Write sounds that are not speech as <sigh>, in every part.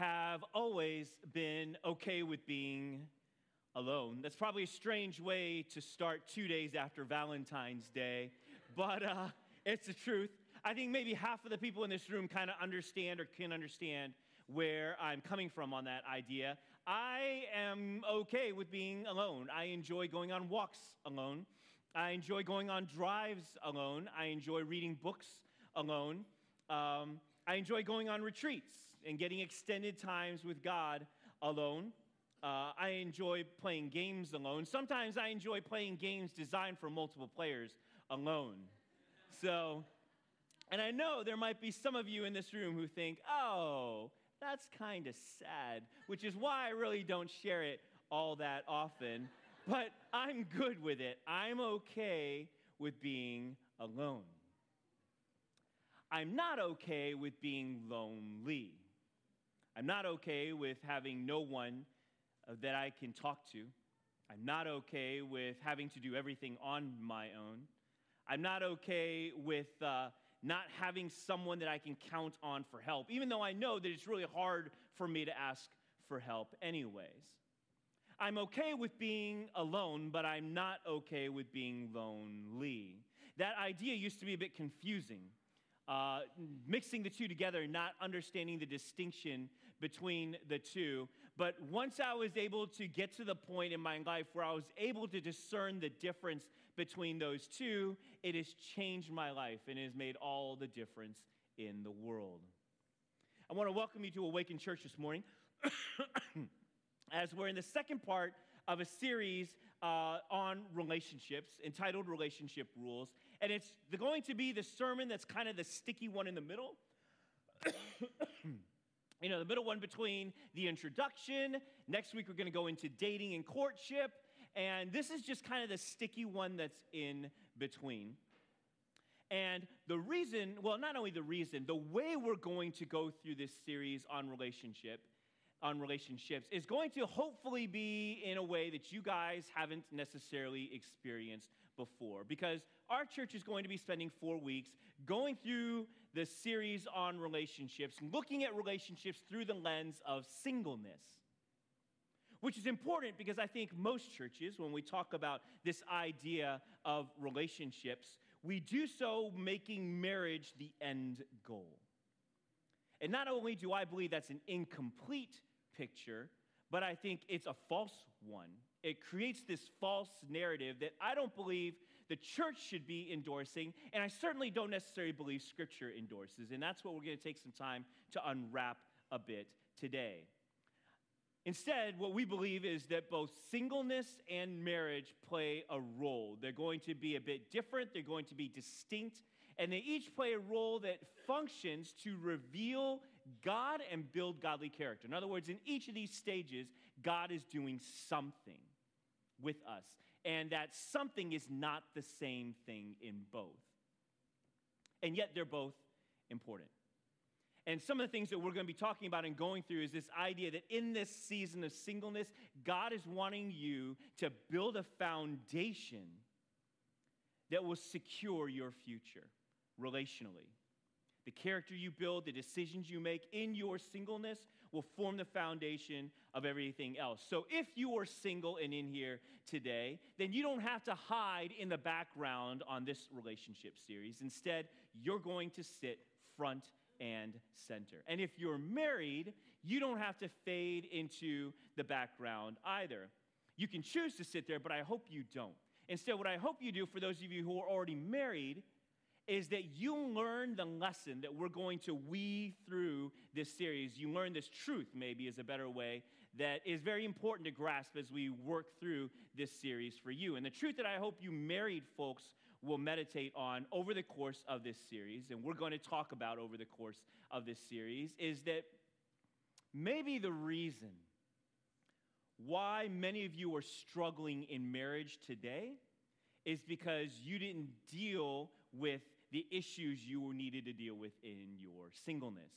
have always been okay with being alone. That's probably a strange way to start two days after Valentine's Day, but uh, it's the truth. I think maybe half of the people in this room kind of understand or can understand where I'm coming from on that idea. I am okay with being alone. I enjoy going on walks alone. I enjoy going on drives alone. I enjoy reading books alone. Um, I enjoy going on retreats and getting extended times with God alone. Uh, I enjoy playing games alone. Sometimes I enjoy playing games designed for multiple players alone. So, and I know there might be some of you in this room who think, oh, that's kind of sad, which is why I really don't share it all that often. But I'm good with it. I'm okay with being alone. I'm not okay with being lonely. I'm not okay with having no one uh, that I can talk to. I'm not okay with having to do everything on my own. I'm not okay with uh, not having someone that I can count on for help, even though I know that it's really hard for me to ask for help, anyways. I'm okay with being alone, but I'm not okay with being lonely. That idea used to be a bit confusing. Uh, mixing the two together, not understanding the distinction between the two. But once I was able to get to the point in my life where I was able to discern the difference between those two, it has changed my life and has made all the difference in the world. I want to welcome you to Awaken Church this morning <coughs> as we're in the second part of a series uh, on relationships entitled Relationship Rules. And it's going to be the sermon that's kind of the sticky one in the middle. <coughs> you know, the middle one between the introduction. Next week, we're going to go into dating and courtship. And this is just kind of the sticky one that's in between. And the reason, well, not only the reason, the way we're going to go through this series on relationship, on relationships, is going to hopefully be in a way that you guys haven't necessarily experienced before. Because our church is going to be spending four weeks going through the series on relationships, looking at relationships through the lens of singleness. Which is important because I think most churches, when we talk about this idea of relationships, we do so making marriage the end goal. And not only do I believe that's an incomplete picture, but I think it's a false one. It creates this false narrative that I don't believe the church should be endorsing, and I certainly don't necessarily believe Scripture endorses. And that's what we're going to take some time to unwrap a bit today. Instead, what we believe is that both singleness and marriage play a role. They're going to be a bit different, they're going to be distinct, and they each play a role that functions to reveal God and build godly character. In other words, in each of these stages, God is doing something with us and that something is not the same thing in both. And yet they're both important. And some of the things that we're going to be talking about and going through is this idea that in this season of singleness, God is wanting you to build a foundation that will secure your future relationally. The character you build, the decisions you make in your singleness will form the foundation of everything else. So if you are single and in here today, then you don't have to hide in the background on this relationship series. Instead, you're going to sit front and center. And if you're married, you don't have to fade into the background either. You can choose to sit there, but I hope you don't. Instead, what I hope you do for those of you who are already married is that you learn the lesson that we're going to weave through this series. You learn this truth, maybe is a better way, that is very important to grasp as we work through this series for you. And the truth that I hope you married folks will meditate on over the course of this series, and we're going to talk about over the course of this series, is that maybe the reason why many of you are struggling in marriage today is because you didn't deal with the issues you needed to deal with in your singleness.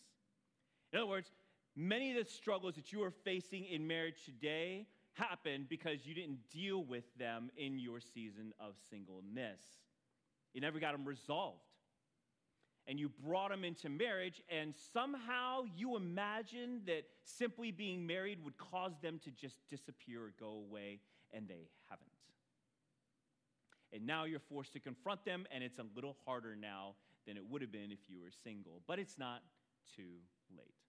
In other words, many of the struggles that you are facing in marriage today happen because you didn't deal with them in your season of singleness. You never got them resolved. and you brought them into marriage, and somehow you imagined that simply being married would cause them to just disappear or go away, and they haven't. And now you're forced to confront them, and it's a little harder now than it would have been if you were single. But it's not too late.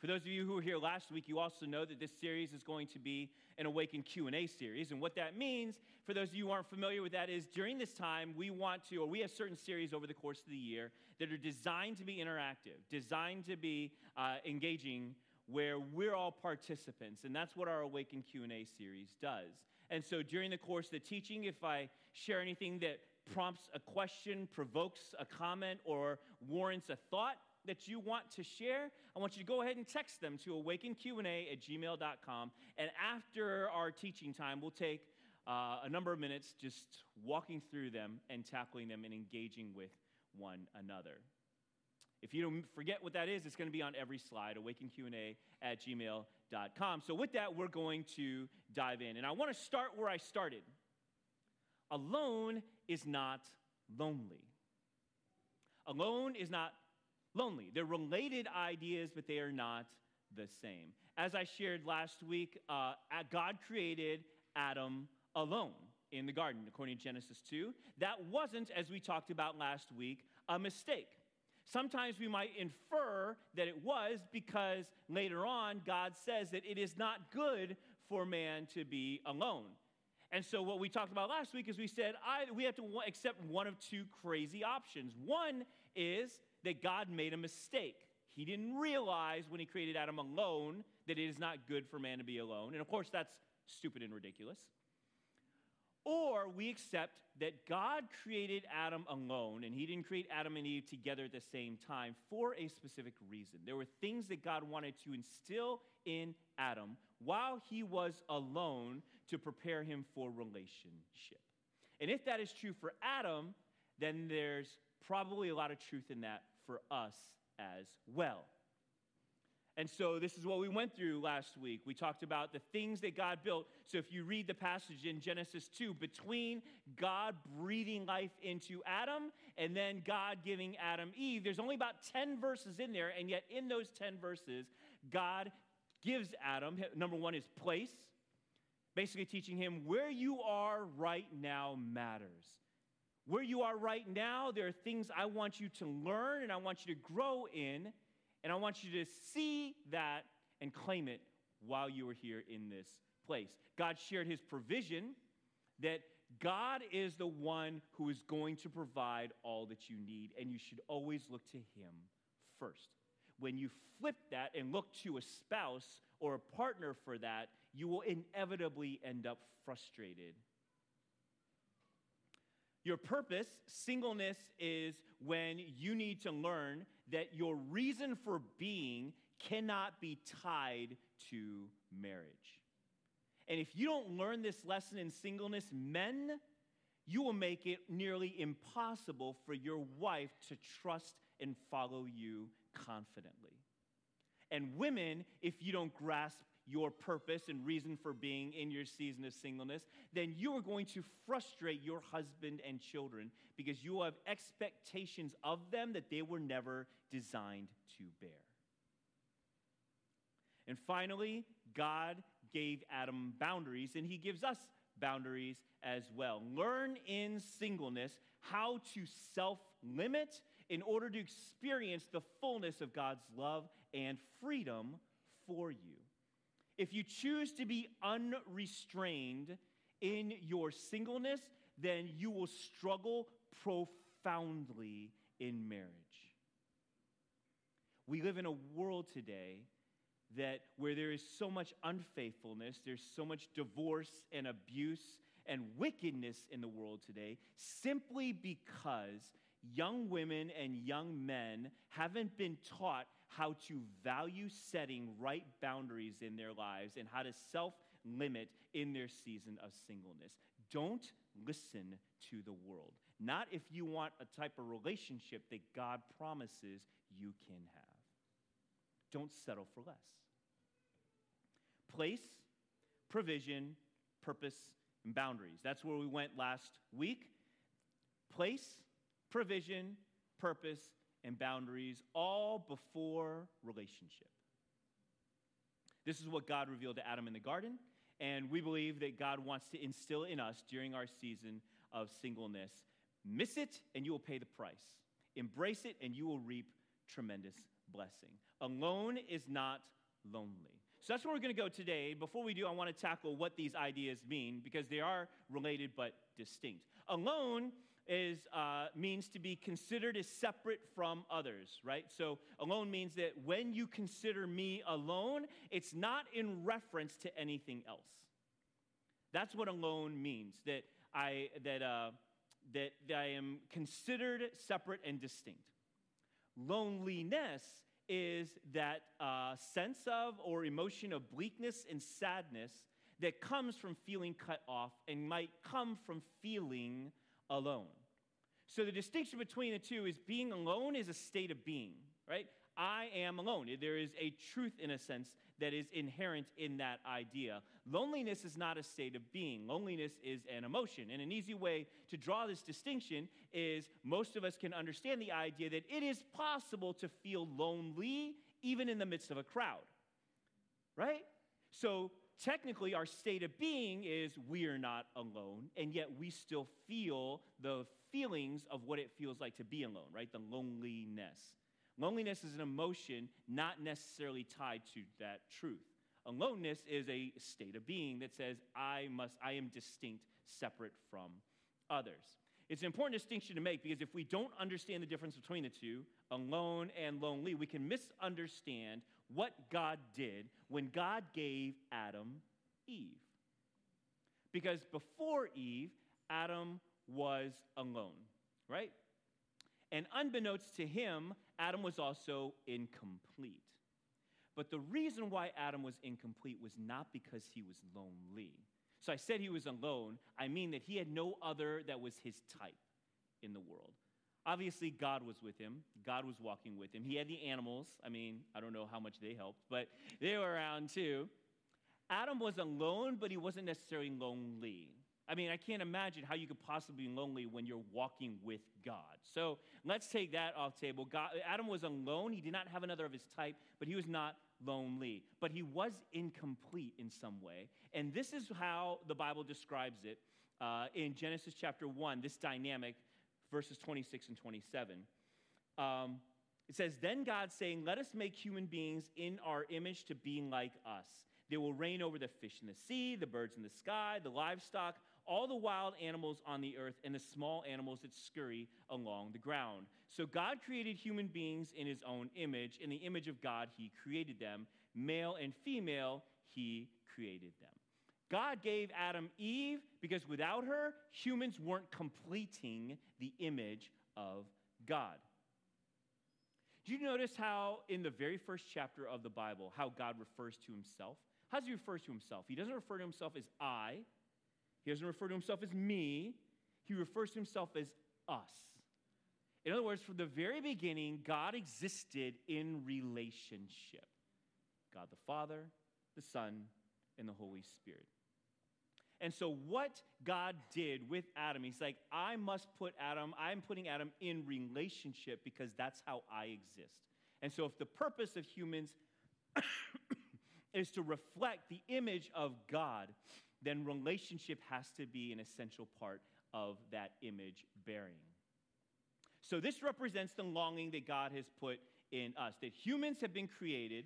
For those of you who were here last week, you also know that this series is going to be an Awaken Q&A series. And what that means, for those of you who aren't familiar with that, is during this time, we want to, or we have certain series over the course of the year that are designed to be interactive, designed to be uh, engaging, where we're all participants. And that's what our Awaken Q&A series does. And so during the course of the teaching, if I share anything that prompts a question, provokes a comment, or warrants a thought, that you want to share, I want you to go ahead and text them to awakenqa at gmail.com. And after our teaching time, we'll take uh, a number of minutes just walking through them and tackling them and engaging with one another. If you don't forget what that is, it's going to be on every slide, awakenqa at gmail.com. So, with that, we're going to dive in. And I want to start where I started. Alone is not lonely. Alone is not lonely. They're related ideas, but they are not the same. As I shared last week, uh, God created Adam alone in the garden, according to Genesis 2. That wasn't, as we talked about last week, a mistake. Sometimes we might infer that it was because later on God says that it is not good for man to be alone. And so, what we talked about last week is we said I, we have to accept one of two crazy options. One is that God made a mistake. He didn't realize when he created Adam alone that it is not good for man to be alone. And of course, that's stupid and ridiculous. Or we accept that God created Adam alone and he didn't create Adam and Eve together at the same time for a specific reason. There were things that God wanted to instill in Adam while he was alone to prepare him for relationship. And if that is true for Adam, then there's probably a lot of truth in that for us as well. And so, this is what we went through last week. We talked about the things that God built. So, if you read the passage in Genesis 2, between God breathing life into Adam and then God giving Adam Eve, there's only about 10 verses in there. And yet, in those 10 verses, God gives Adam, number one, his place, basically teaching him where you are right now matters. Where you are right now, there are things I want you to learn and I want you to grow in, and I want you to see that and claim it while you are here in this place. God shared his provision that God is the one who is going to provide all that you need, and you should always look to him first. When you flip that and look to a spouse or a partner for that, you will inevitably end up frustrated your purpose, singleness, is when you need to learn that your reason for being cannot be tied to marriage. And if you don't learn this lesson in singleness, men, you will make it nearly impossible for your wife to trust and follow you confidently. And women, if you don't grasp your purpose and reason for being in your season of singleness, then you are going to frustrate your husband and children because you have expectations of them that they were never designed to bear. And finally, God gave Adam boundaries, and he gives us boundaries as well. Learn in singleness how to self limit in order to experience the fullness of God's love and freedom for you. If you choose to be unrestrained in your singleness, then you will struggle profoundly in marriage. We live in a world today that where there is so much unfaithfulness, there's so much divorce and abuse and wickedness in the world today simply because young women and young men haven't been taught how to value setting right boundaries in their lives and how to self limit in their season of singleness. Don't listen to the world. Not if you want a type of relationship that God promises you can have. Don't settle for less. Place, provision, purpose, and boundaries. That's where we went last week. Place, provision, purpose, and boundaries, all before relationship. This is what God revealed to Adam in the garden, and we believe that God wants to instill in us during our season of singleness. Miss it, and you will pay the price. Embrace it, and you will reap tremendous blessing. Alone is not lonely. So that's where we're going to go today. Before we do, I want to tackle what these ideas mean because they are related but distinct. Alone is uh, means to be considered as separate from others, right? So alone means that when you consider me alone, it's not in reference to anything else. That's what alone means. That I that uh, that, that I am considered separate and distinct. Loneliness is that uh, sense of or emotion of bleakness and sadness that comes from feeling cut off and might come from feeling alone. So the distinction between the two is being alone is a state of being, right? I am alone. There is a truth, in a sense, that is inherent in that idea. Loneliness is not a state of being, loneliness is an emotion. And an easy way to draw this distinction is most of us can understand the idea that it is possible to feel lonely even in the midst of a crowd, right? So technically, our state of being is we are not alone, and yet we still feel the feelings of what it feels like to be alone, right? The loneliness. Loneliness is an emotion not necessarily tied to that truth. Aloneness is a state of being that says, I must, I am distinct, separate from others. It's an important distinction to make because if we don't understand the difference between the two, alone and lonely, we can misunderstand what God did when God gave Adam Eve. Because before Eve, Adam was alone, right? And unbeknownst to him, Adam was also incomplete. But the reason why Adam was incomplete was not because he was lonely. So I said he was alone. I mean that he had no other that was his type in the world. Obviously, God was with him. God was walking with him. He had the animals. I mean, I don't know how much they helped, but they were around too. Adam was alone, but he wasn't necessarily lonely. I mean, I can't imagine how you could possibly be lonely when you're walking with God. So let's take that off table. God, Adam was alone. He did not have another of his type, but he was not lonely. But he was incomplete in some way. And this is how the Bible describes it uh, in Genesis chapter 1, this dynamic, verses 26 and 27. Um, it says, Then God saying, Let us make human beings in our image to be like us. They will reign over the fish in the sea, the birds in the sky, the livestock all the wild animals on the earth and the small animals that scurry along the ground. So God created human beings in his own image. In the image of God, he created them. Male and female, he created them. God gave Adam Eve because without her, humans weren't completing the image of God. Do you notice how, in the very first chapter of the Bible, how God refers to himself? How does he refer to himself? He doesn't refer to himself as I, he doesn't refer to himself as me, he refers to himself as us. In other words, from the very beginning, God existed in relationship God the Father, the Son, and the Holy Spirit. And so, what God did with Adam, he's like, I must put Adam, I'm putting Adam in relationship because that's how I exist. And so, if the purpose of humans <coughs> is to reflect the image of God, then relationship has to be an essential part of that image bearing. So, this represents the longing that God has put in us that humans have been created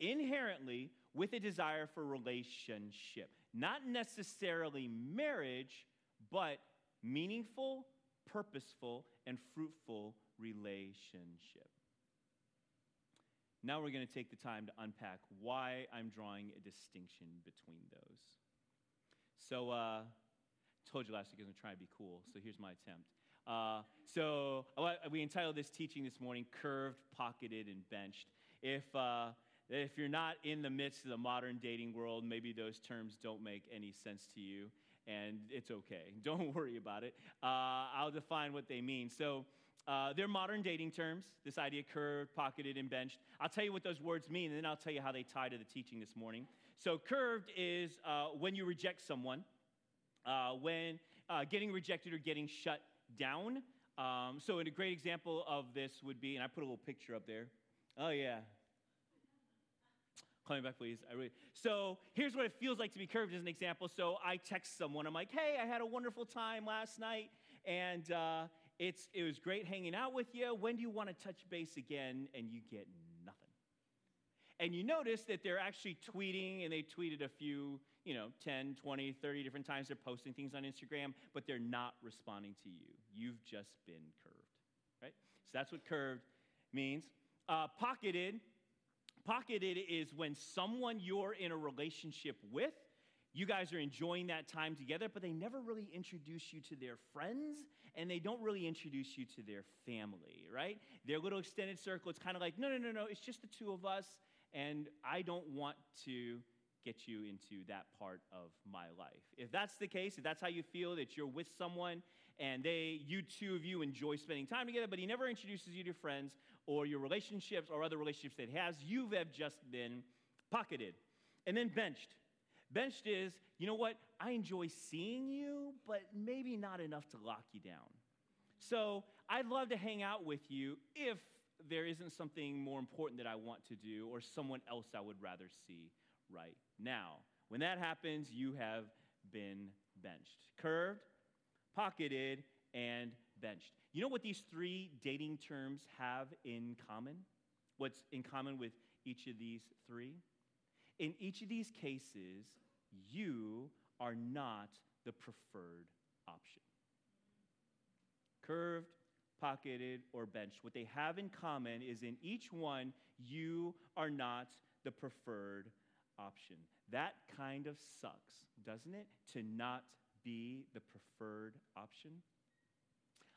inherently with a desire for relationship. Not necessarily marriage, but meaningful, purposeful, and fruitful relationship. Now we're going to take the time to unpack why I'm drawing a distinction between those. So, uh, told you last week I was going to try to be cool, so here's my attempt. Uh, so, we entitled this teaching this morning Curved, Pocketed, and Benched. If, uh, if you're not in the midst of the modern dating world, maybe those terms don't make any sense to you, and it's okay. <laughs> Don't worry about it. Uh, I'll define what they mean. So, uh, they're modern dating terms, this idea curved, pocketed, and benched. I'll tell you what those words mean, and then I'll tell you how they tie to the teaching this morning. So, curved is uh, when you reject someone, uh, when uh, getting rejected or getting shut down Um, so, a great example of this would be, and I put a little picture up there. Oh, yeah. Me back, please. I really, so, here's what it feels like to be curved as an example. So, I text someone. I'm like, hey, I had a wonderful time last night, and uh, it's, it was great hanging out with you. When do you want to touch base again? And you get nothing. And you notice that they're actually tweeting, and they tweeted a few, you know, 10, 20, 30 different times. They're posting things on Instagram, but they're not responding to you. You've just been curved, right? So that's what curved means. Uh, pocketed. Pocketed is when someone you're in a relationship with, you guys are enjoying that time together, but they never really introduce you to their friends and they don't really introduce you to their family, right? Their little extended circle, it's kind of like, no, no, no, no, it's just the two of us, and I don't want to get you into that part of my life. If that's the case, if that's how you feel that you're with someone and they, you two of you enjoy spending time together, but he never introduces you to friends or your relationships or other relationships that has, you have just been pocketed. And then benched. Benched is, you know what? I enjoy seeing you, but maybe not enough to lock you down. So I'd love to hang out with you if there isn't something more important that I want to do or someone else I would rather see right now. When that happens, you have been benched. Curved, pocketed, and benched. You know what these three dating terms have in common? What's in common with each of these three? In each of these cases, you are not the preferred option. Curved, pocketed, or benched. What they have in common is in each one, you are not the preferred option. That kind of sucks, doesn't it? To not be the preferred option.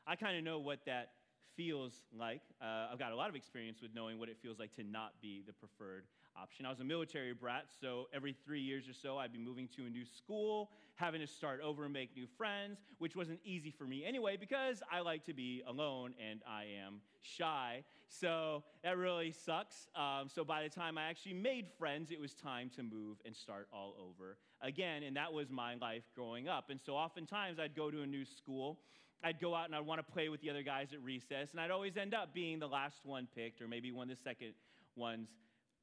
I kind of know what that feels like. Uh, I've got a lot of experience with knowing what it feels like to not be the preferred option. I was a military brat, so every three years or so, I'd be moving to a new school, having to start over and make new friends, which wasn't easy for me anyway because I like to be alone and I am shy. So that really sucks. Um, so by the time I actually made friends, it was time to move and start all over again. And that was my life growing up. And so oftentimes I'd go to a new school I'd go out and I'd want to play with the other guys at recess, and I'd always end up being the last one picked, or maybe one of the second ones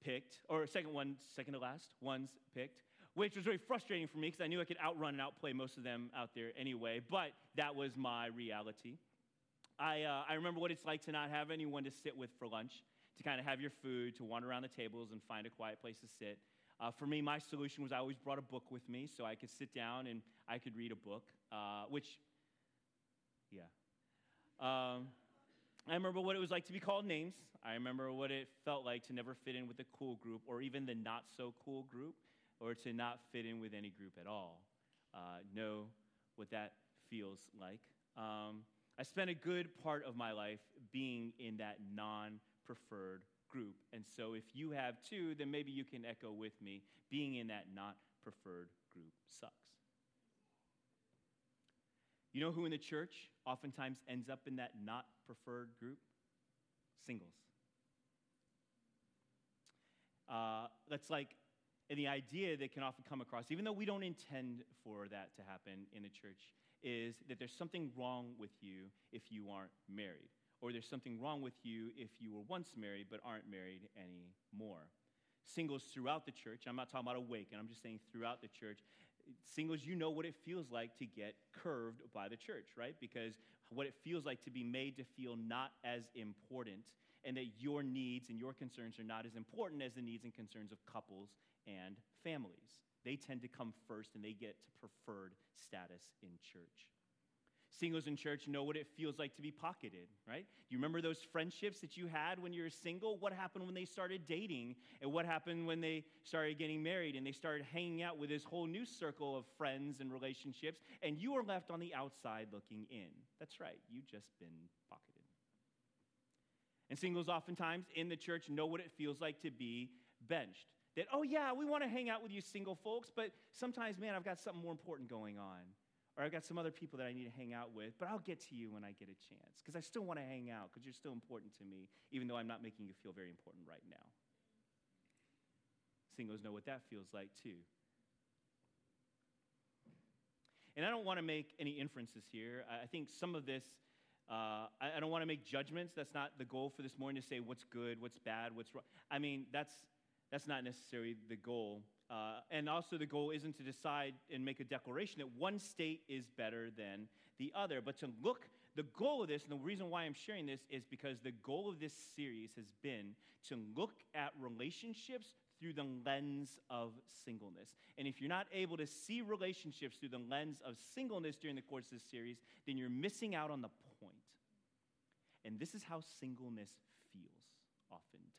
picked, or second one, second to last ones picked, which was very frustrating for me because I knew I could outrun and outplay most of them out there anyway, but that was my reality. I, uh, I remember what it's like to not have anyone to sit with for lunch, to kind of have your food, to wander around the tables and find a quiet place to sit. Uh, for me, my solution was I always brought a book with me so I could sit down and I could read a book, uh, which yeah. Um, I remember what it was like to be called names. I remember what it felt like to never fit in with the cool group or even the not so cool group or to not fit in with any group at all. Uh, know what that feels like. Um, I spent a good part of my life being in that non preferred group. And so if you have too, then maybe you can echo with me. Being in that not preferred group sucks. You know who in the church oftentimes ends up in that not preferred group? Singles. Uh, that's like and the idea that can often come across, even though we don't intend for that to happen in the church, is that there's something wrong with you if you aren't married, or there's something wrong with you if you were once married but aren't married anymore. Singles throughout the church, I'm not talking about Awaken, I'm just saying throughout the church, singles, you know what it feels like to get curved by the church, right? Because what it feels like to be made to feel not as important and that your needs and your concerns are not as important as the needs and concerns of couples and families. They tend to come first and they get to preferred status in church. Singles in church know what it feels like to be pocketed, right? You remember those friendships that you had when you were single? What happened when they started dating? And what happened when they started getting married and they started hanging out with this whole new circle of friends and relationships? And you were left on the outside looking in. That's right, you've just been pocketed. And singles, oftentimes in the church, know what it feels like to be benched. That, oh, yeah, we want to hang out with you single folks, but sometimes, man, I've got something more important going on or I've got some other people that I need to hang out with, but I'll get to you when I get a chance because I still want to hang out because you're still important to me, even though I'm not making you feel very important right now. Singles know what that feels like too. And I don't want to make any inferences here. I think some of this Uh, I, don't want to make judgments. That's not the goal for this morning to say what's good, what's bad, what's wrong. I mean, that's, that's not necessarily the goal. Uh, and also, the goal isn't to decide and make a declaration that one state is better than the other, but to look. The goal of this, and the reason why I'm sharing this, is because the goal of this series has been to look at relationships through the lens of singleness. And if you're not able to see relationships through the lens of singleness during the course of this series, then you're missing out on the point. And this is how singleness feels oftentimes.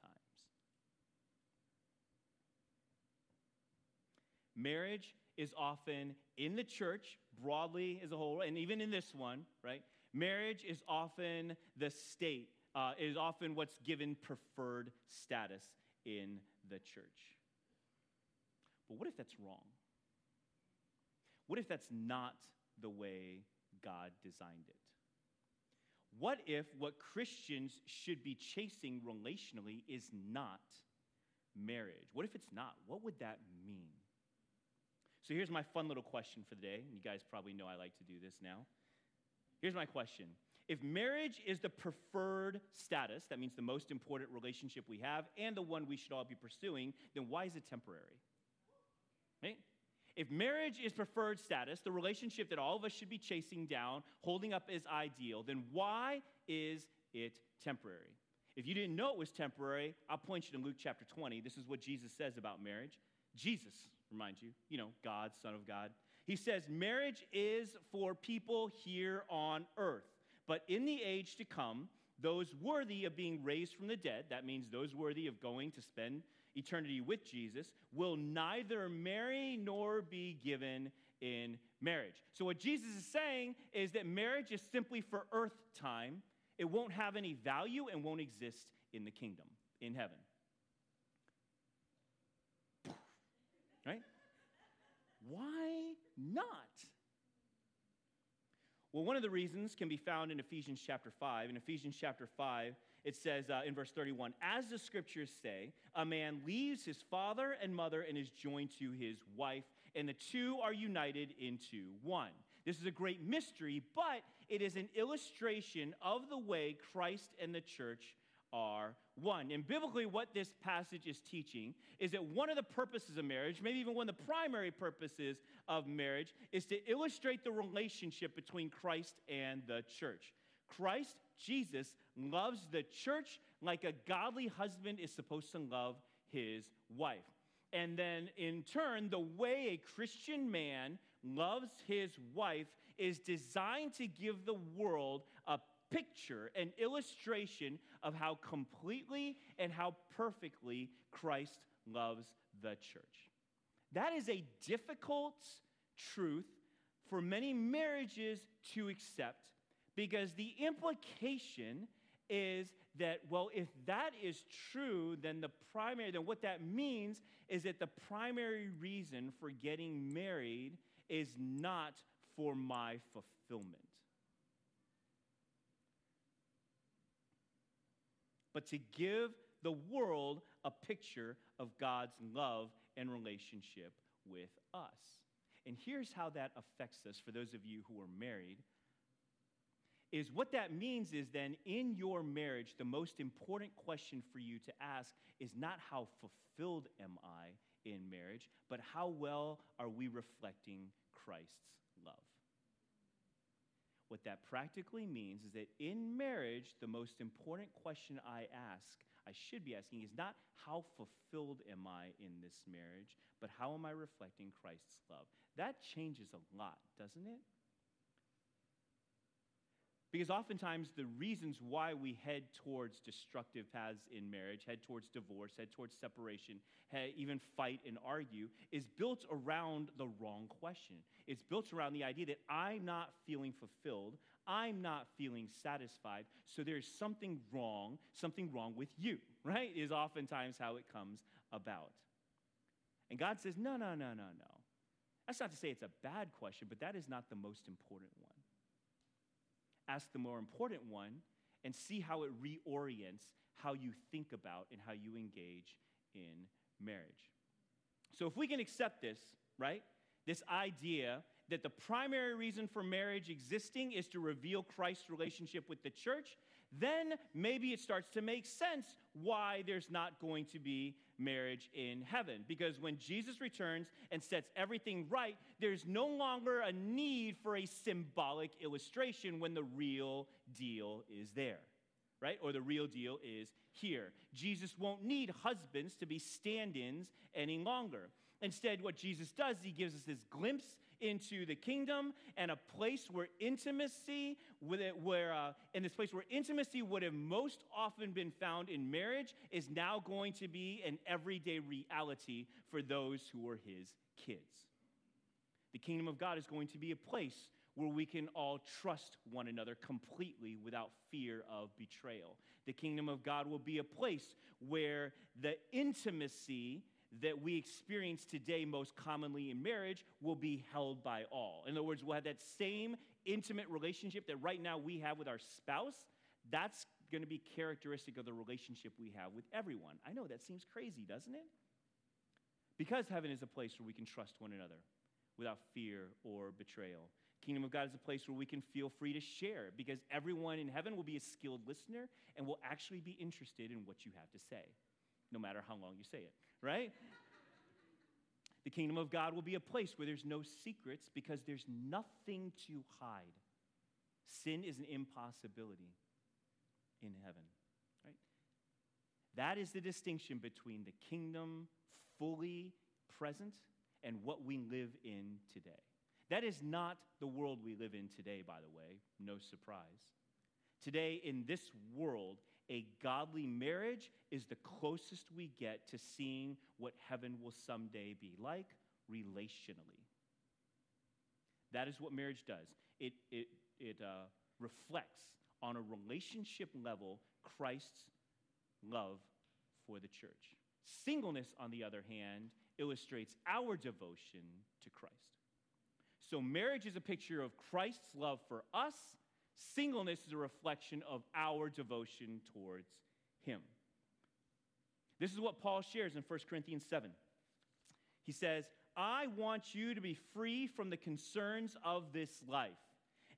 Marriage is often in the church, broadly as a whole, and even in this one, right? Marriage is often the state, uh, is often what's given preferred status in the church. But what if that's wrong? What if that's not the way God designed it? What if what Christians should be chasing relationally is not marriage? What if it's not? What would that mean? So here's my fun little question for the day. You guys probably know I like to do this now. Here's my question If marriage is the preferred status, that means the most important relationship we have and the one we should all be pursuing, then why is it temporary? Right? If marriage is preferred status, the relationship that all of us should be chasing down, holding up as ideal, then why is it temporary? If you didn't know it was temporary, I'll point you to Luke chapter 20. This is what Jesus says about marriage. Jesus, remind you, you know, God, Son of God. He says, Marriage is for people here on earth, but in the age to come, those worthy of being raised from the dead, that means those worthy of going to spend eternity with Jesus, will neither marry nor be given in marriage. So, what Jesus is saying is that marriage is simply for earth time. It won't have any value and won't exist in the kingdom, in heaven. Right? Why not? Well, one of the reasons can be found in Ephesians chapter 5. In Ephesians chapter 5, it says uh, in verse 31 As the scriptures say, a man leaves his father and mother and is joined to his wife, and the two are united into one. This is a great mystery, but it is an illustration of the way Christ and the church are one. And biblically, what this passage is teaching is that one of the purposes of marriage, maybe even one of the primary purposes of marriage, is to illustrate the relationship between Christ and the church. Christ, Jesus, loves the church like a godly husband is supposed to love his wife. And then, in turn, the way a Christian man loves his wife is designed to give the world picture, an illustration of how completely and how perfectly Christ loves the church. That is a difficult truth for many marriages to accept because the implication is that, well, if that is true, then the primary, then what that means is that the primary reason for getting married is not for my fulfillment. But to give the world a picture of God's love and relationship with us. And here's how that affects us for those of you who are married is what that means is then in your marriage, the most important question for you to ask is not how fulfilled am I in marriage, but how well are we reflecting Christ's? What that practically means is that in marriage, the most important question I ask, I should be asking, is not how fulfilled am I in this marriage, but how am I reflecting Christ's love? That changes a lot, doesn't it? Because oftentimes the reasons why we head towards destructive paths in marriage, head towards divorce, head towards separation, even fight and argue, is built around the wrong question. It's built around the idea that I'm not feeling fulfilled, I'm not feeling satisfied, so there's something wrong, something wrong with you, <laughs> right? Is oftentimes how it comes about. And God says, no, no, no, no, no. That's not to say it's a bad question, but that is not the most important one ask the more important one and see how it reorients how you think about and how you engage in marriage. So, if we can accept this, right? This idea that the primary reason for marriage existing is to reveal Christ's relationship with the church, then maybe it starts to make sense why there's not going to be marriage in heaven. Because when Jesus returns and sets everything right, there's no longer a need for a symbolic illustration when the real deal is there, right? Or the real deal is here. Jesus won't need husbands to be stand ins any longer. Instead, what Jesus does, he gives us this glimpse into the kingdom and a place where intimacy, where uh, in this place where intimacy would have most often been found in marriage, is now going to be an everyday reality for those who are his kids. The kingdom of God is going to be a place where we can all trust one another completely without fear of betrayal. The kingdom of God will be a place where the intimacy that we experience today most commonly in marriage will be held by all. In other words, we'll have that same intimate relationship that right now we have with our spouse. That's going to be characteristic of the relationship we have with everyone. I know that seems crazy, doesn't it? Because heaven is a place where we can trust one another without fear or betrayal. Kingdom of God is a place where we can feel free to share because everyone in heaven will be a skilled listener and will actually be interested in what you have to say, no matter how long you say it right? the kingdom of God will be a place where there's no secrets because there's nothing to hide. Sin is an impossibility in heaven, right? That is the distinction between the kingdom fully present and what we live in today. That is not the world we live in today, by the way, no surprise. Today, in this world, a godly marriage is the closest we get to seeing what heaven will someday be like relationally. That is what marriage does. It, it, it uh, reflects on a relationship level Christ's love for the church. Singleness, on the other hand, illustrates our devotion to Christ. So, marriage is a picture of Christ's love for us Singleness is a reflection of our devotion towards Him. This is what Paul shares in 1 Corinthians 7. He says, I want you to be free from the concerns of this life.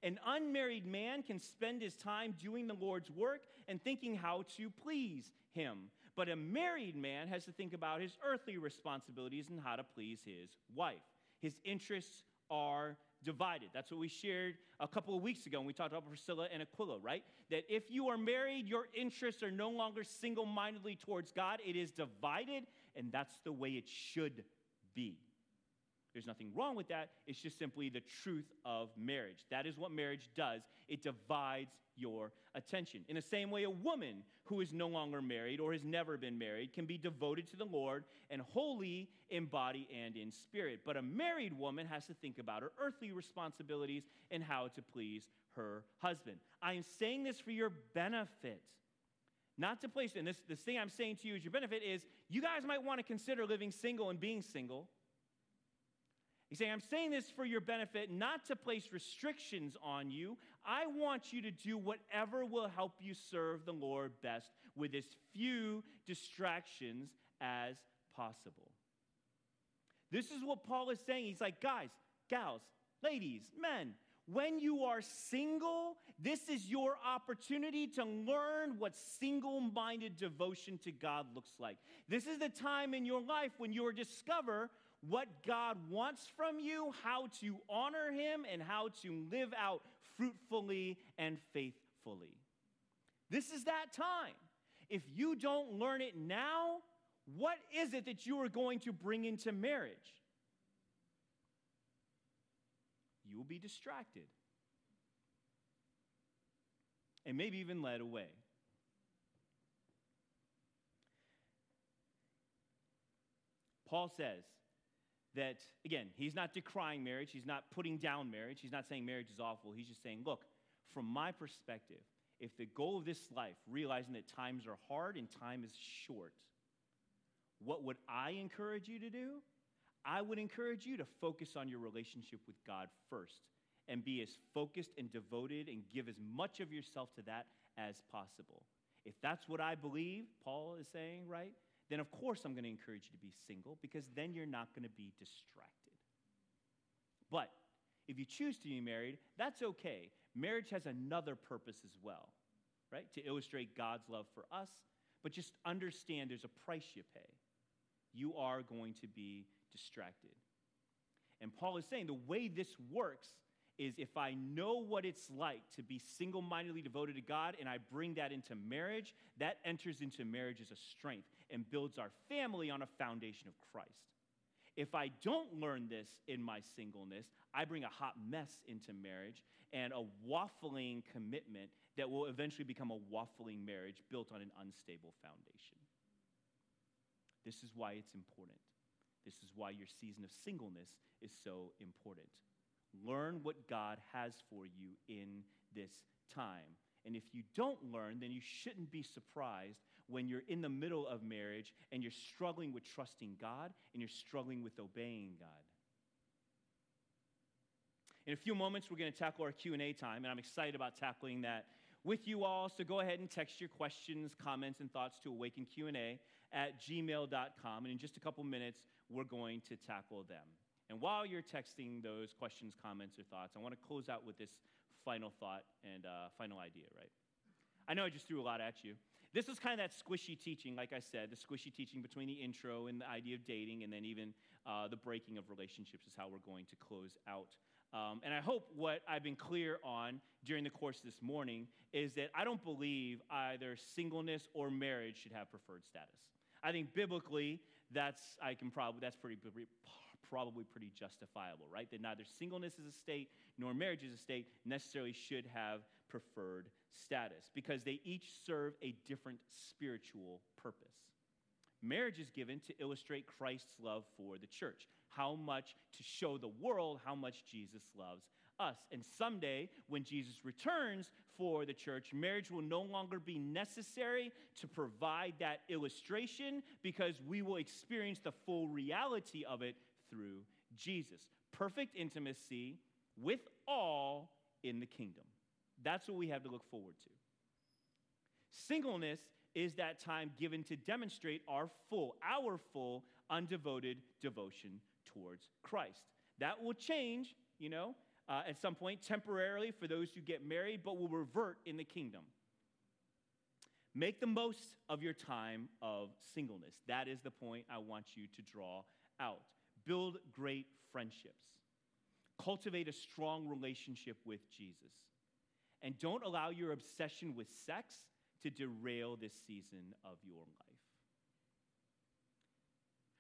An unmarried man can spend his time doing the Lord's work and thinking how to please him. But a married man has to think about his earthly responsibilities and how to please his wife. His interests are divided. That's what we shared a couple of weeks ago when we talked about Priscilla and Aquila, right? That if you are married, your interests are no longer single mindedly towards God, it is divided, and that's the way it should be. There's nothing wrong with that. It's just simply the truth of marriage. That is what marriage does. It divides your attention. In the same way, a woman who is no longer married or has never been married can be devoted to the Lord and holy in body and in spirit. But a married woman has to think about her earthly responsibilities and how to please her husband. I am saying this for your benefit. Not to place, and this, this thing I'm saying to you as your benefit is you guys might want to consider living single and being single He's saying, I'm saying this for your benefit, not to place restrictions on you. I want you to do whatever will help you serve the Lord best with as few distractions as possible. This is what Paul is saying. He's like, guys, gals, ladies, men, when you are single, this is your opportunity to learn what single minded devotion to God looks like. This is the time in your life when you discover what God wants from you, how to honor Him, and how to live out fruitfully and faithfully. This is that time. If you don't learn it now, what is it that you are going to bring into marriage? You will be distracted and maybe even led away. Paul says, that, again, he's not decrying marriage, he's not putting down marriage, he's not saying marriage is awful. He's just saying, look, from my perspective, if the goal of this life, realizing that times are hard and time is short, what would I encourage you to do? I would encourage you to focus on your relationship with God first and be as focused and devoted and give as much of yourself to that as possible. If that's what I believe, Paul is saying, right? Then of course I'm going to encourage you to be single because then you're not going to be distracted. But If you choose to be married, that's okay. Marriage has another purpose as well, right? To illustrate God's love for us, but just understand there's a price you pay. You are going to be distracted. And Paul is saying the way this works is if I know what it's like to be single mindedly devoted to God and I bring that into marriage, that enters into marriage as a strength and builds our family on a foundation of Christ. If I don't learn this in my singleness, I bring a hot mess into marriage and a waffling commitment that will eventually become a waffling marriage built on an unstable foundation. This is why it's important. This is why your season of singleness is so important. Learn what God has for you in this time. And if you don't learn, then you shouldn't be surprised when you're in the middle of marriage and you're struggling with trusting God and you're struggling with obeying God. In a few moments, we're going to tackle our Q&A time, and I'm excited about tackling that with you all. So go ahead and text your questions, comments, and thoughts to Awaken Q&A at gmail.com. And in just a couple minutes, we're going to tackle them. And while you're texting those questions, comments, or thoughts, I want to close out with this final thought and uh, final idea, right? I know I just threw a lot at you. This is kind of that squishy teaching, like I said, the squishy teaching between the intro and the idea of dating, and then even uh, the breaking of relationships is how we're going to close out. Um, and I hope what I've been clear on during the course this morning is that I don't believe either singleness or marriage should have preferred status. I think biblically, that's I can probably that's pretty probably pretty justifiable, right? That neither singleness as a state nor marriage as a state necessarily should have preferred status because they each serve a different spiritual purpose. Marriage is given to illustrate Christ's love for the church, how much to show the world how much Jesus loves us. And someday, when Jesus returns for the church, marriage will no longer be necessary to provide that illustration because we will experience the full reality of it through Jesus. Perfect intimacy with all in the kingdom. That's what we have to look forward to. Singleness is that time given to demonstrate our full, our full, undevoted devotion towards Christ. That will change, you know, uh, at some point temporarily for those who get married, but will revert in the kingdom. Make the most of your time of singleness. That is the point I want you to draw out. Build great friendships. Cultivate a strong relationship with Jesus. And don't allow your obsession with sex to derail this season of your life.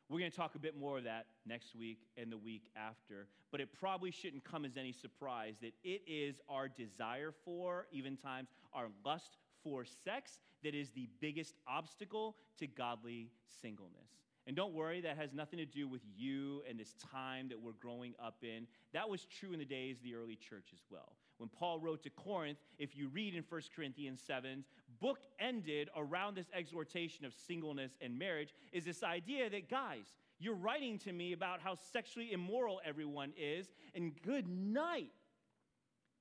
We're going to talk a bit more of that next week and the week after, but it probably shouldn't come as any surprise that it is our desire for, even times our lust for sex, that is the biggest obstacle to godly singleness. And don't worry, that has nothing to do with you and this time that we're growing up in. That was true in the days of the early church as well. When Paul wrote to Corinth, if you read in 1 Corinthians 7, book ended around this exhortation of singleness and marriage, is this idea that, guys, you're writing to me about how sexually immoral everyone is, and good night.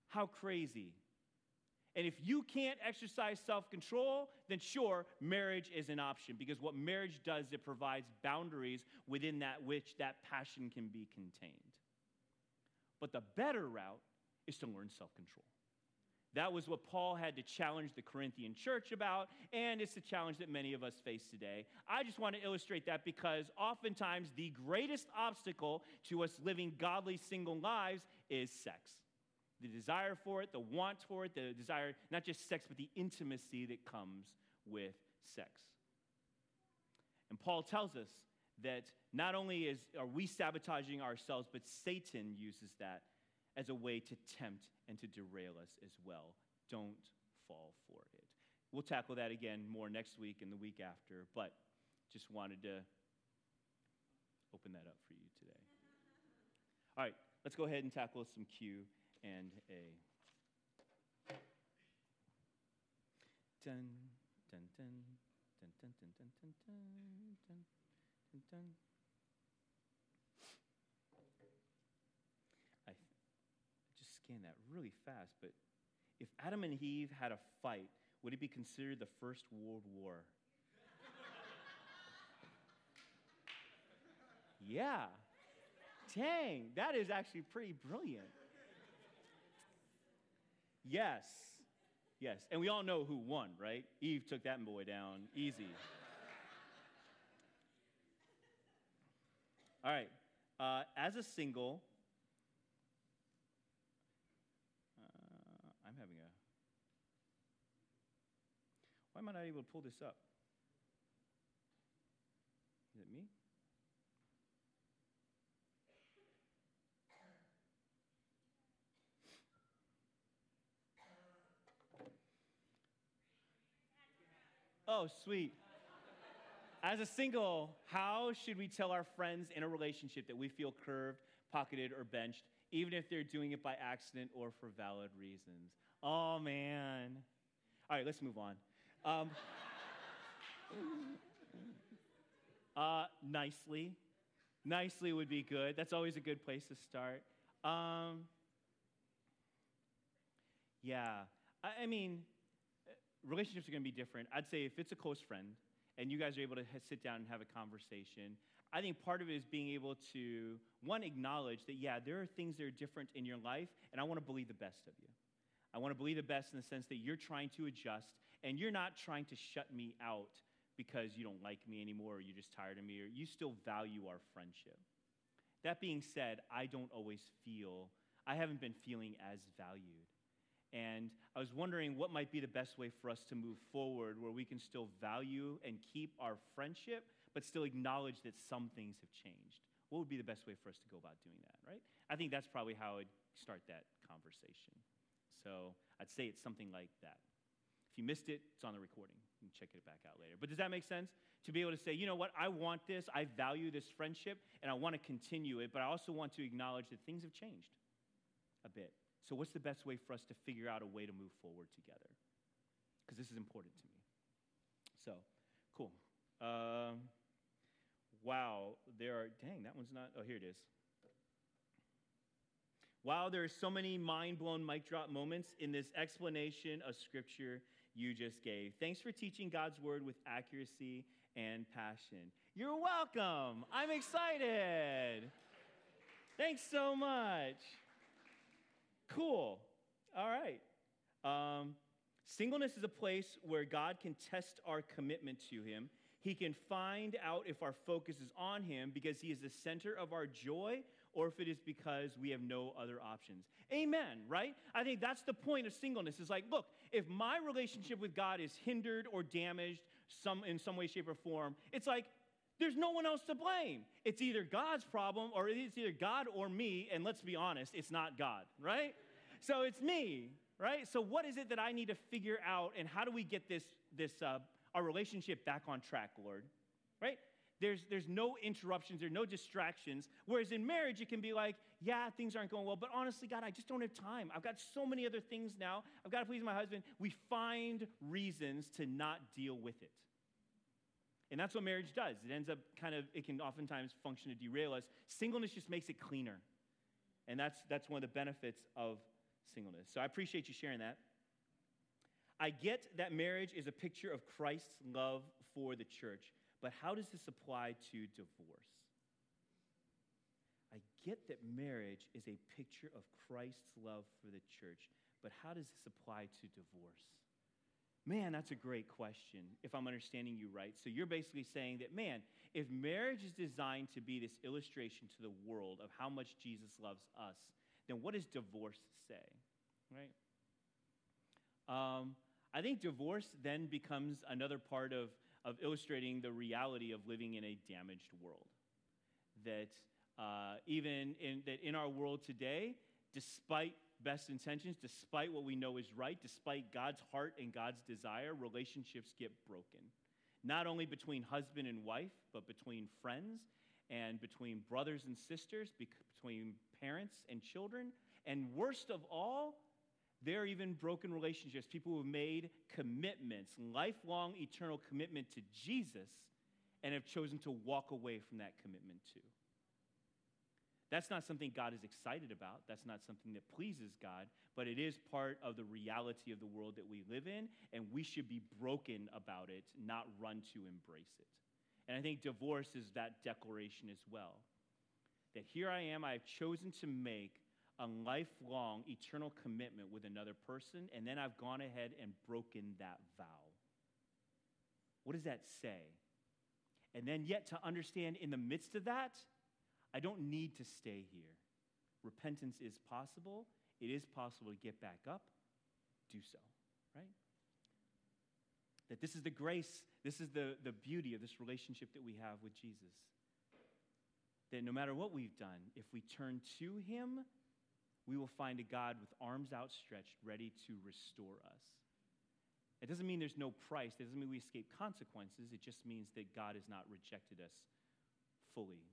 How crazy. And if you can't exercise self control, then sure, marriage is an option because what marriage does, it provides boundaries within that which that passion can be contained. But the better route is to learn self control. That was what Paul had to challenge the Corinthian church about, and it's the challenge that many of us face today. I just want to illustrate that because oftentimes the greatest obstacle to us living godly single lives is sex the desire for it, the want for it, the desire, not just sex, but the intimacy that comes with sex. And Paul tells us that not only is, are we sabotaging ourselves, but Satan uses that as a way to tempt and to derail us as well. Don't fall for it. We'll tackle that again more next week and the week after, but just wanted to open that up for you today. All right, let's go ahead and tackle some Q and A. Dun, dun, dun, dun, dun, dun, dun, dun, dun, dun, dun. I scanned that really fast, but if Adam and Eve had a fight, would it be considered the First World War? yeah. Dang, that is actually pretty brilliant. Yes. Yes. And we all know who won, right? Eve took that boy down easy. all right. Uh, as a single, uh, I'm having a. Why am I not able to pull this up? Is it me? Oh, sweet. As a single, how should we tell our friends in a relationship that we feel curved, pocketed, or benched, even if they're doing it by accident or for valid reasons? Oh, man. All right, let's move on. Um, uh, nicely. Nicely would be good. That's always a good place to start. Um, yeah, I, I mean, relationships are going to be different. I'd say if it's a close friend and you guys are able to sit down and have a conversation, I think part of it is being able to, one, acknowledge that, yeah, there are things that are different in your life, and I want to believe the best of you. I want to believe the best in the sense that you're trying to adjust and you're not trying to shut me out because you don't like me anymore or you're just tired of me or you still value our friendship. That being said, I don't always feel, I haven't been feeling as valued. And I was wondering what might be the best way for us to move forward where we can still value and keep our friendship, but still acknowledge that some things have changed. What would be the best way for us to go about doing that, right? I think that's probably how I'd start that conversation. So I'd say it's something like that. If you missed it, it's on the recording. You can check it back out later. But does that make sense? To be able to say, you know what, I want this, I value this friendship, and I want to continue it, but I also want to acknowledge that things have changed a bit. So, what's the best way for us to figure out a way to move forward together? Because this is important to me. So, cool. Um, wow, there are, dang, that one's not, oh, here it is. Wow, there are so many mind blown mic drop moments in this explanation of Scripture you just gave. Thanks for teaching God's Word with accuracy and passion. You're welcome. I'm excited. Thanks so much. Cool. All right. Um, singleness is a place where God can test our commitment to Him. He can find out if our focus is on Him because He is the center of our joy or if it is because we have no other options. Amen, right? I think that's the point of singleness is like, look, if my relationship with God is hindered or damaged some, in some way, shape, or form, it's like, there's no one else to blame. It's either God's problem or it's either God or me, and let's be honest, it's not God, right? So it's me, right? So what is it that I need to figure out, and how do we get this, this uh, our relationship back on track, Lord? Right? There's, there's no interruptions, there's no distractions. Whereas in marriage, it can be like, yeah, things aren't going well, but honestly, God, I just don't have time. I've got so many other things now. I've got to please my husband. We find reasons to not deal with it. And that's what marriage does. It ends up kind of, it can oftentimes function to derail us. Singleness just makes it cleaner. And that's, that's one of the benefits of singleness. So I appreciate you sharing that. I get that marriage is a picture of Christ's love for the church, but how does this apply to divorce? Get that marriage is a picture of Christ's love for the church, but how does this apply to divorce? Man, that's a great question, if I'm understanding you right. So you're basically saying that, man, if marriage is designed to be this illustration to the world of how much Jesus loves us, then what does divorce say? Right? Um, I think divorce then becomes another part of, of illustrating the reality of living in a damaged world. That uh, even in, that in our world today, despite best intentions, despite what we know is right, despite God's heart and God's desire, relationships get broken. Not only between husband and wife, but between friends and between brothers and sisters, between parents and children. And worst of all, there are even broken relationships. People who have made commitments, lifelong, eternal commitment to Jesus, and have chosen to walk away from that commitment too. That's not something God is excited about. That's not something that pleases God, but it is part of the reality of the world that we live in, and we should be broken about it, not run to embrace it. And I think divorce is that declaration as well. That here I am, I have chosen to make a lifelong, eternal commitment with another person, and then I've gone ahead and broken that vow. What does that say? And then, yet, to understand in the midst of that, I don't need to stay here. Repentance is possible. It is possible to get back up, do so, right? That this is the grace, this is the, the beauty of this relationship that we have with Jesus. That no matter what we've done, if we turn to Him, we will find a God with arms outstretched, ready to restore us. It doesn't mean there's no price, it doesn't mean we escape consequences. It just means that God has not rejected us fully.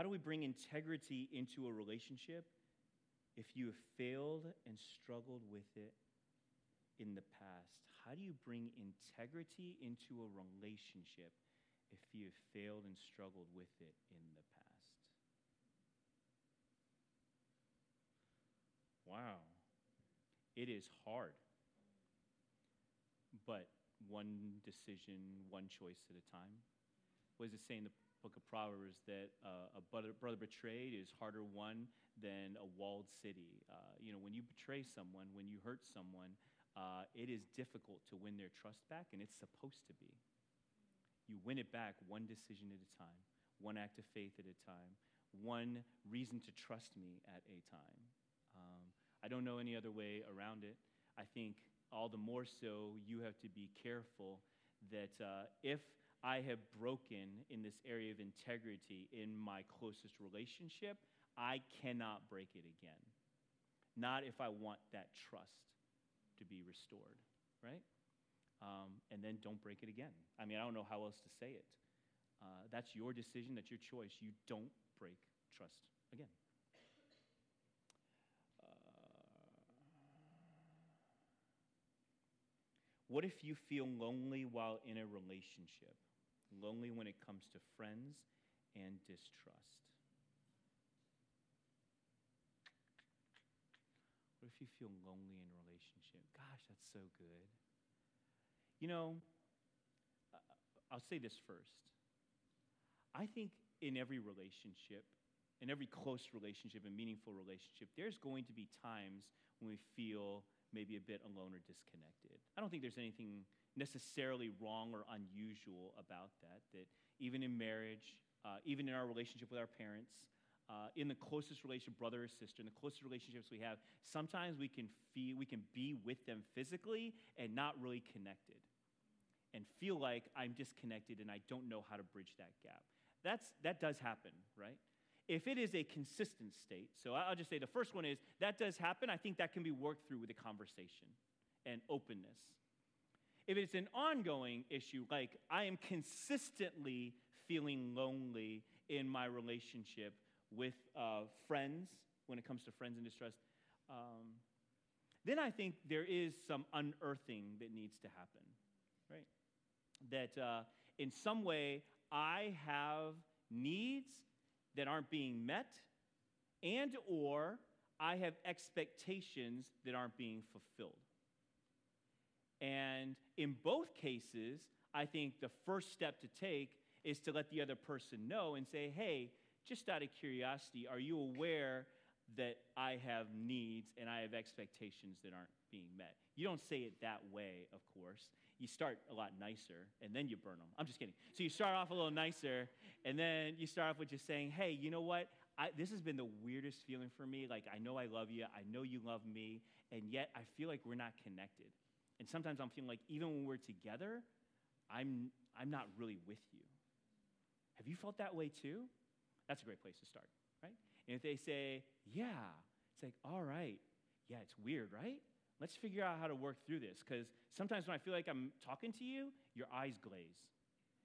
How do we bring integrity into a relationship if you have failed and struggled with it in the past? How do you bring integrity into a relationship if you have failed and struggled with it in the past? Wow. It is hard. But one decision, one choice at a time. What does it say in the book of Proverbs that uh, a brother, brother, betrayed is harder won than a walled city? Uh, you know, when you betray someone, when you hurt someone, uh, it is difficult to win their trust back, and it's supposed to be. You win it back one decision at a time, one act of faith at a time, one reason to trust me at a time. Um, I don't know any other way around it. I think all the more so you have to be careful that uh, if I have broken in this area of integrity in my closest relationship, I cannot break it again. Not if I want that trust to be restored, right? Um, and then don't break it again. I mean, I don't know how else to say it. Uh, that's your decision, that's your choice. You don't break trust again. What if you feel lonely while in a relationship? Lonely when it comes to friends and distrust. What if you feel lonely in a relationship? Gosh, that's so good. You know, I'll say this first. I think in every relationship, in every close relationship and meaningful relationship, there's going to be times when we feel maybe a bit alone or disconnected. I don't think there's anything necessarily wrong or unusual about that, that even in marriage, uh, even in our relationship with our parents, uh, in the closest relationship, brother or sister, in the closest relationships we have, sometimes we can feel, we can be with them physically and not really connected and feel like I'm disconnected and I don't know how to bridge that gap. That's, that does happen, right? if it is a consistent state, so I'll just say the first one is that does happen. I think that can be worked through with a conversation and openness. If it's an ongoing issue, like I am consistently feeling lonely in my relationship with uh, friends, when it comes to friends in distress, um, then I think there is some unearthing that needs to happen, right? That uh, in some way I have needs that aren't being met and or I have expectations that aren't being fulfilled. And in both cases, I think the first step to take is to let the other person know and say, hey, just out of curiosity, are you aware that I have needs and I have expectations that aren't being met? You don't say it that way, of course you start a lot nicer and then you burn them. I'm just kidding. So you start off a little nicer and then you start off with just saying, hey, you know what? I, this has been the weirdest feeling for me. Like, I know I love you, I know you love me, and yet I feel like we're not connected. And sometimes I'm feeling like even when we're together, I'm, I'm not really with you. Have you felt that way too? That's a great place to start, right? And if they say, yeah, it's like, all right, yeah, it's weird, right? Let's figure out how to work through this because sometimes when I feel like I'm talking to you, your eyes glaze.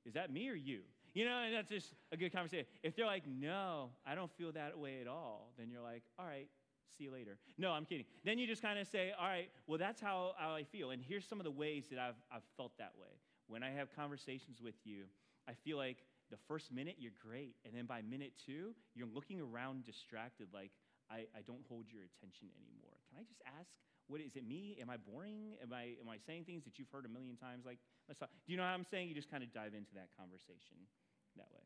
Is that me or you? You know, and that's just a good conversation. If they're like, no, I don't feel that way at all, then you're like, all right, see you later. No, I'm kidding. Then you just kind of say, all right, well, that's how, how I feel. And here's some of the ways that I've, I've felt that way. When I have conversations with you, I feel like the first minute you're great. And then by minute two, you're looking around distracted, like, I, I don't hold your attention anymore. Can I just ask what is it me? Am I boring? Am I, am I saying things that you've heard a million times? Like, let's talk. Do you know what I'm saying? You just kind of dive into that conversation that way.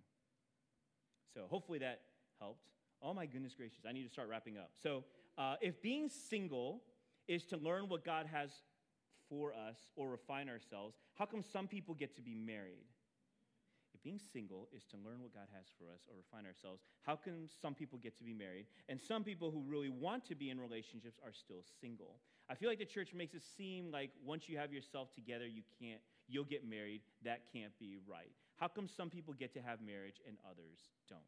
So hopefully that helped. Oh my goodness gracious, I need to start wrapping up. So uh, if being single is to learn what God has for us or refine ourselves, how come some people get to be married? If being single is to learn what God has for us or refine ourselves, how come some people get to be married and some people who really want to be in relationships are still single? I feel like the church makes it seem like once you have yourself together, you can't, you'll get married. That can't be right. How come some people get to have marriage and others don't?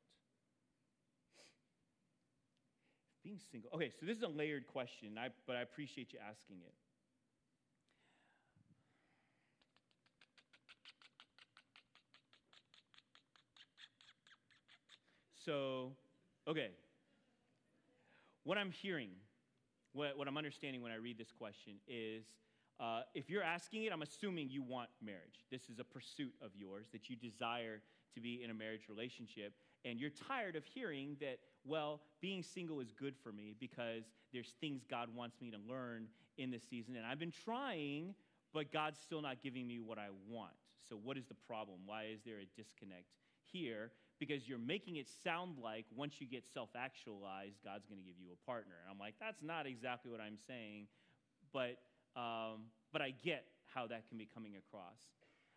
Being single. Okay, so this is a layered question, I, but I appreciate you asking it. So, okay. What I'm hearing, what, what I'm understanding when I read this question is uh, if you're asking it, I'm assuming you want marriage. This is a pursuit of yours, that you desire to be in a marriage relationship. And you're tired of hearing that, well, being single is good for me because there's things God wants me to learn in this season. And I've been trying, but God's still not giving me what I want. So, what is the problem? Why is there a disconnect here? because you're making it sound like once you get self actualized, God's going to give you a partner. And I'm like, that's not exactly what I'm saying, but, um, but I get how that can be coming across.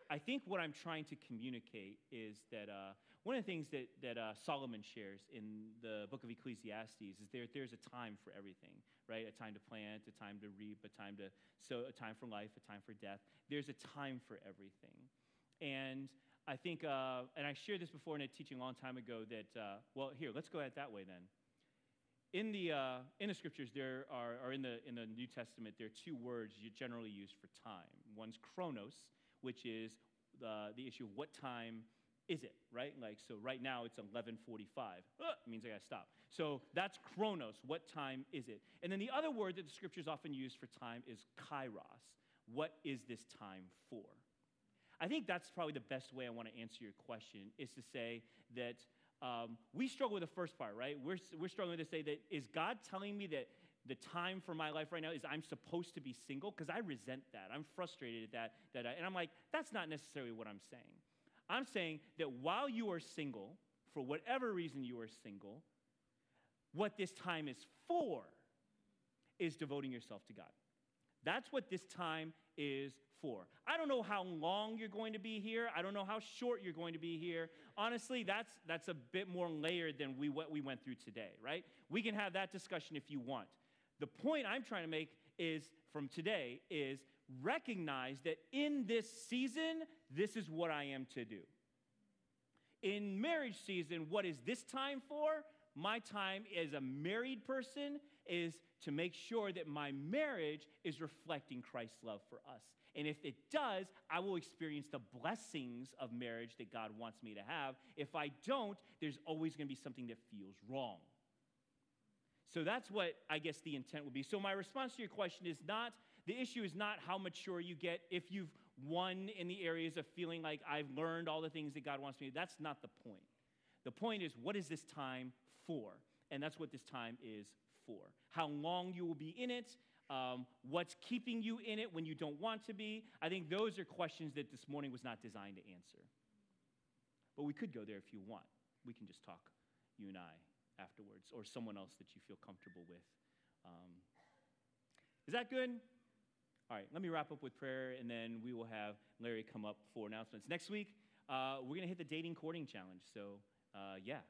I think what I'm trying to communicate is that uh, one of the things that, that uh, Solomon shares in the book of Ecclesiastes is there, there's a time for everything, right? A time to plant, a time to reap, a time to sow, a time for life, a time for death. There's a time for everything. And I think, uh, and I shared this before in a teaching a long time ago that, uh, well, here, let's go at it that way then. In the, uh, in the scriptures, there are, or in the, in the New Testament, there are two words you generally use for time. One's chronos, which is the, the issue of what time is it, right? Like, so right now it's 1145. Uh, means I gotta stop. So that's chronos. What time is it? And then the other word that the scriptures often use for time is kairos. What is this time for? I think that's probably the best way I want to answer your question is to say that um, we struggle with the first part, right? We're, we're struggling to say that is God telling me that the time for my life right now is I'm supposed to be single? Because I resent that. I'm frustrated at that. that I, and I'm like, that's not necessarily what I'm saying. I'm saying that while you are single, for whatever reason you are single, what this time is for is devoting yourself to God. That's what this time is for. I don't know how long you're going to be here. I don't know how short you're going to be here. Honestly, that's, that's a bit more layered than we, what we went through today, right? We can have that discussion if you want. The point I'm trying to make is from today is recognize that in this season, this is what I am to do. In marriage season, what is this time for? My time as a married person is to make sure that my marriage is reflecting Christ's love for us. And if it does, I will experience the blessings of marriage that God wants me to have. If I don't, there's always going to be something that feels wrong. So that's what I guess the intent would be. So my response to your question is not the issue is not how mature you get if you've won in the areas of feeling like I've learned all the things that God wants me to. That's not the point. The point is what is this time for? And that's what this time is for. How long you will be in it, um, what's keeping you in it when you don't want to be. I think those are questions that this morning was not designed to answer. But we could go there if you want. We can just talk, you and I, afterwards, or someone else that you feel comfortable with. Um, is that good? All right, let me wrap up with prayer, and then we will have Larry come up for announcements. Next week, uh, we're going to hit the dating courting challenge. So, uh, yeah.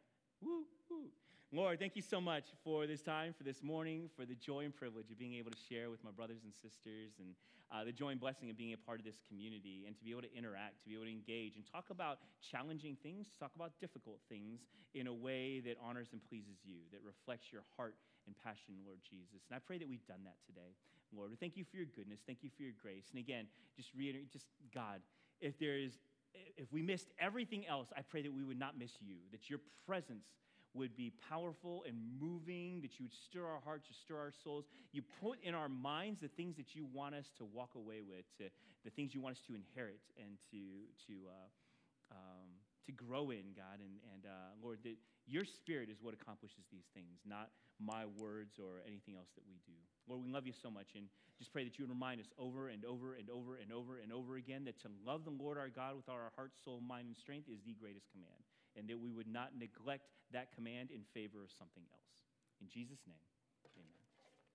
Woo, woo. Lord, thank you so much for this time, for this morning, for the joy and privilege of being able to share with my brothers and sisters, and uh, the joy and blessing of being a part of this community, and to be able to interact, to be able to engage, and talk about challenging things, talk about difficult things in a way that honors and pleases you, that reflects your heart and passion, Lord Jesus. And I pray that we've done that today, Lord. We thank you for your goodness, thank you for your grace. And again, just reiterate, just God, if there is, if we missed everything else, I pray that we would not miss you, that your presence would be powerful and moving, that you would stir our hearts, you stir our souls. You put in our minds the things that you want us to walk away with, to, the things you want us to inherit and to, to, uh, um, to grow in, God. And, and uh, Lord, that your spirit is what accomplishes these things, not my words or anything else that we do. Lord, we love you so much and just pray that you would remind us over and over and over and over and over again that to love the Lord our God with all our heart, soul, mind, and strength is the greatest command. and that we would not neglect that command in favor of something else. In Jesus' name.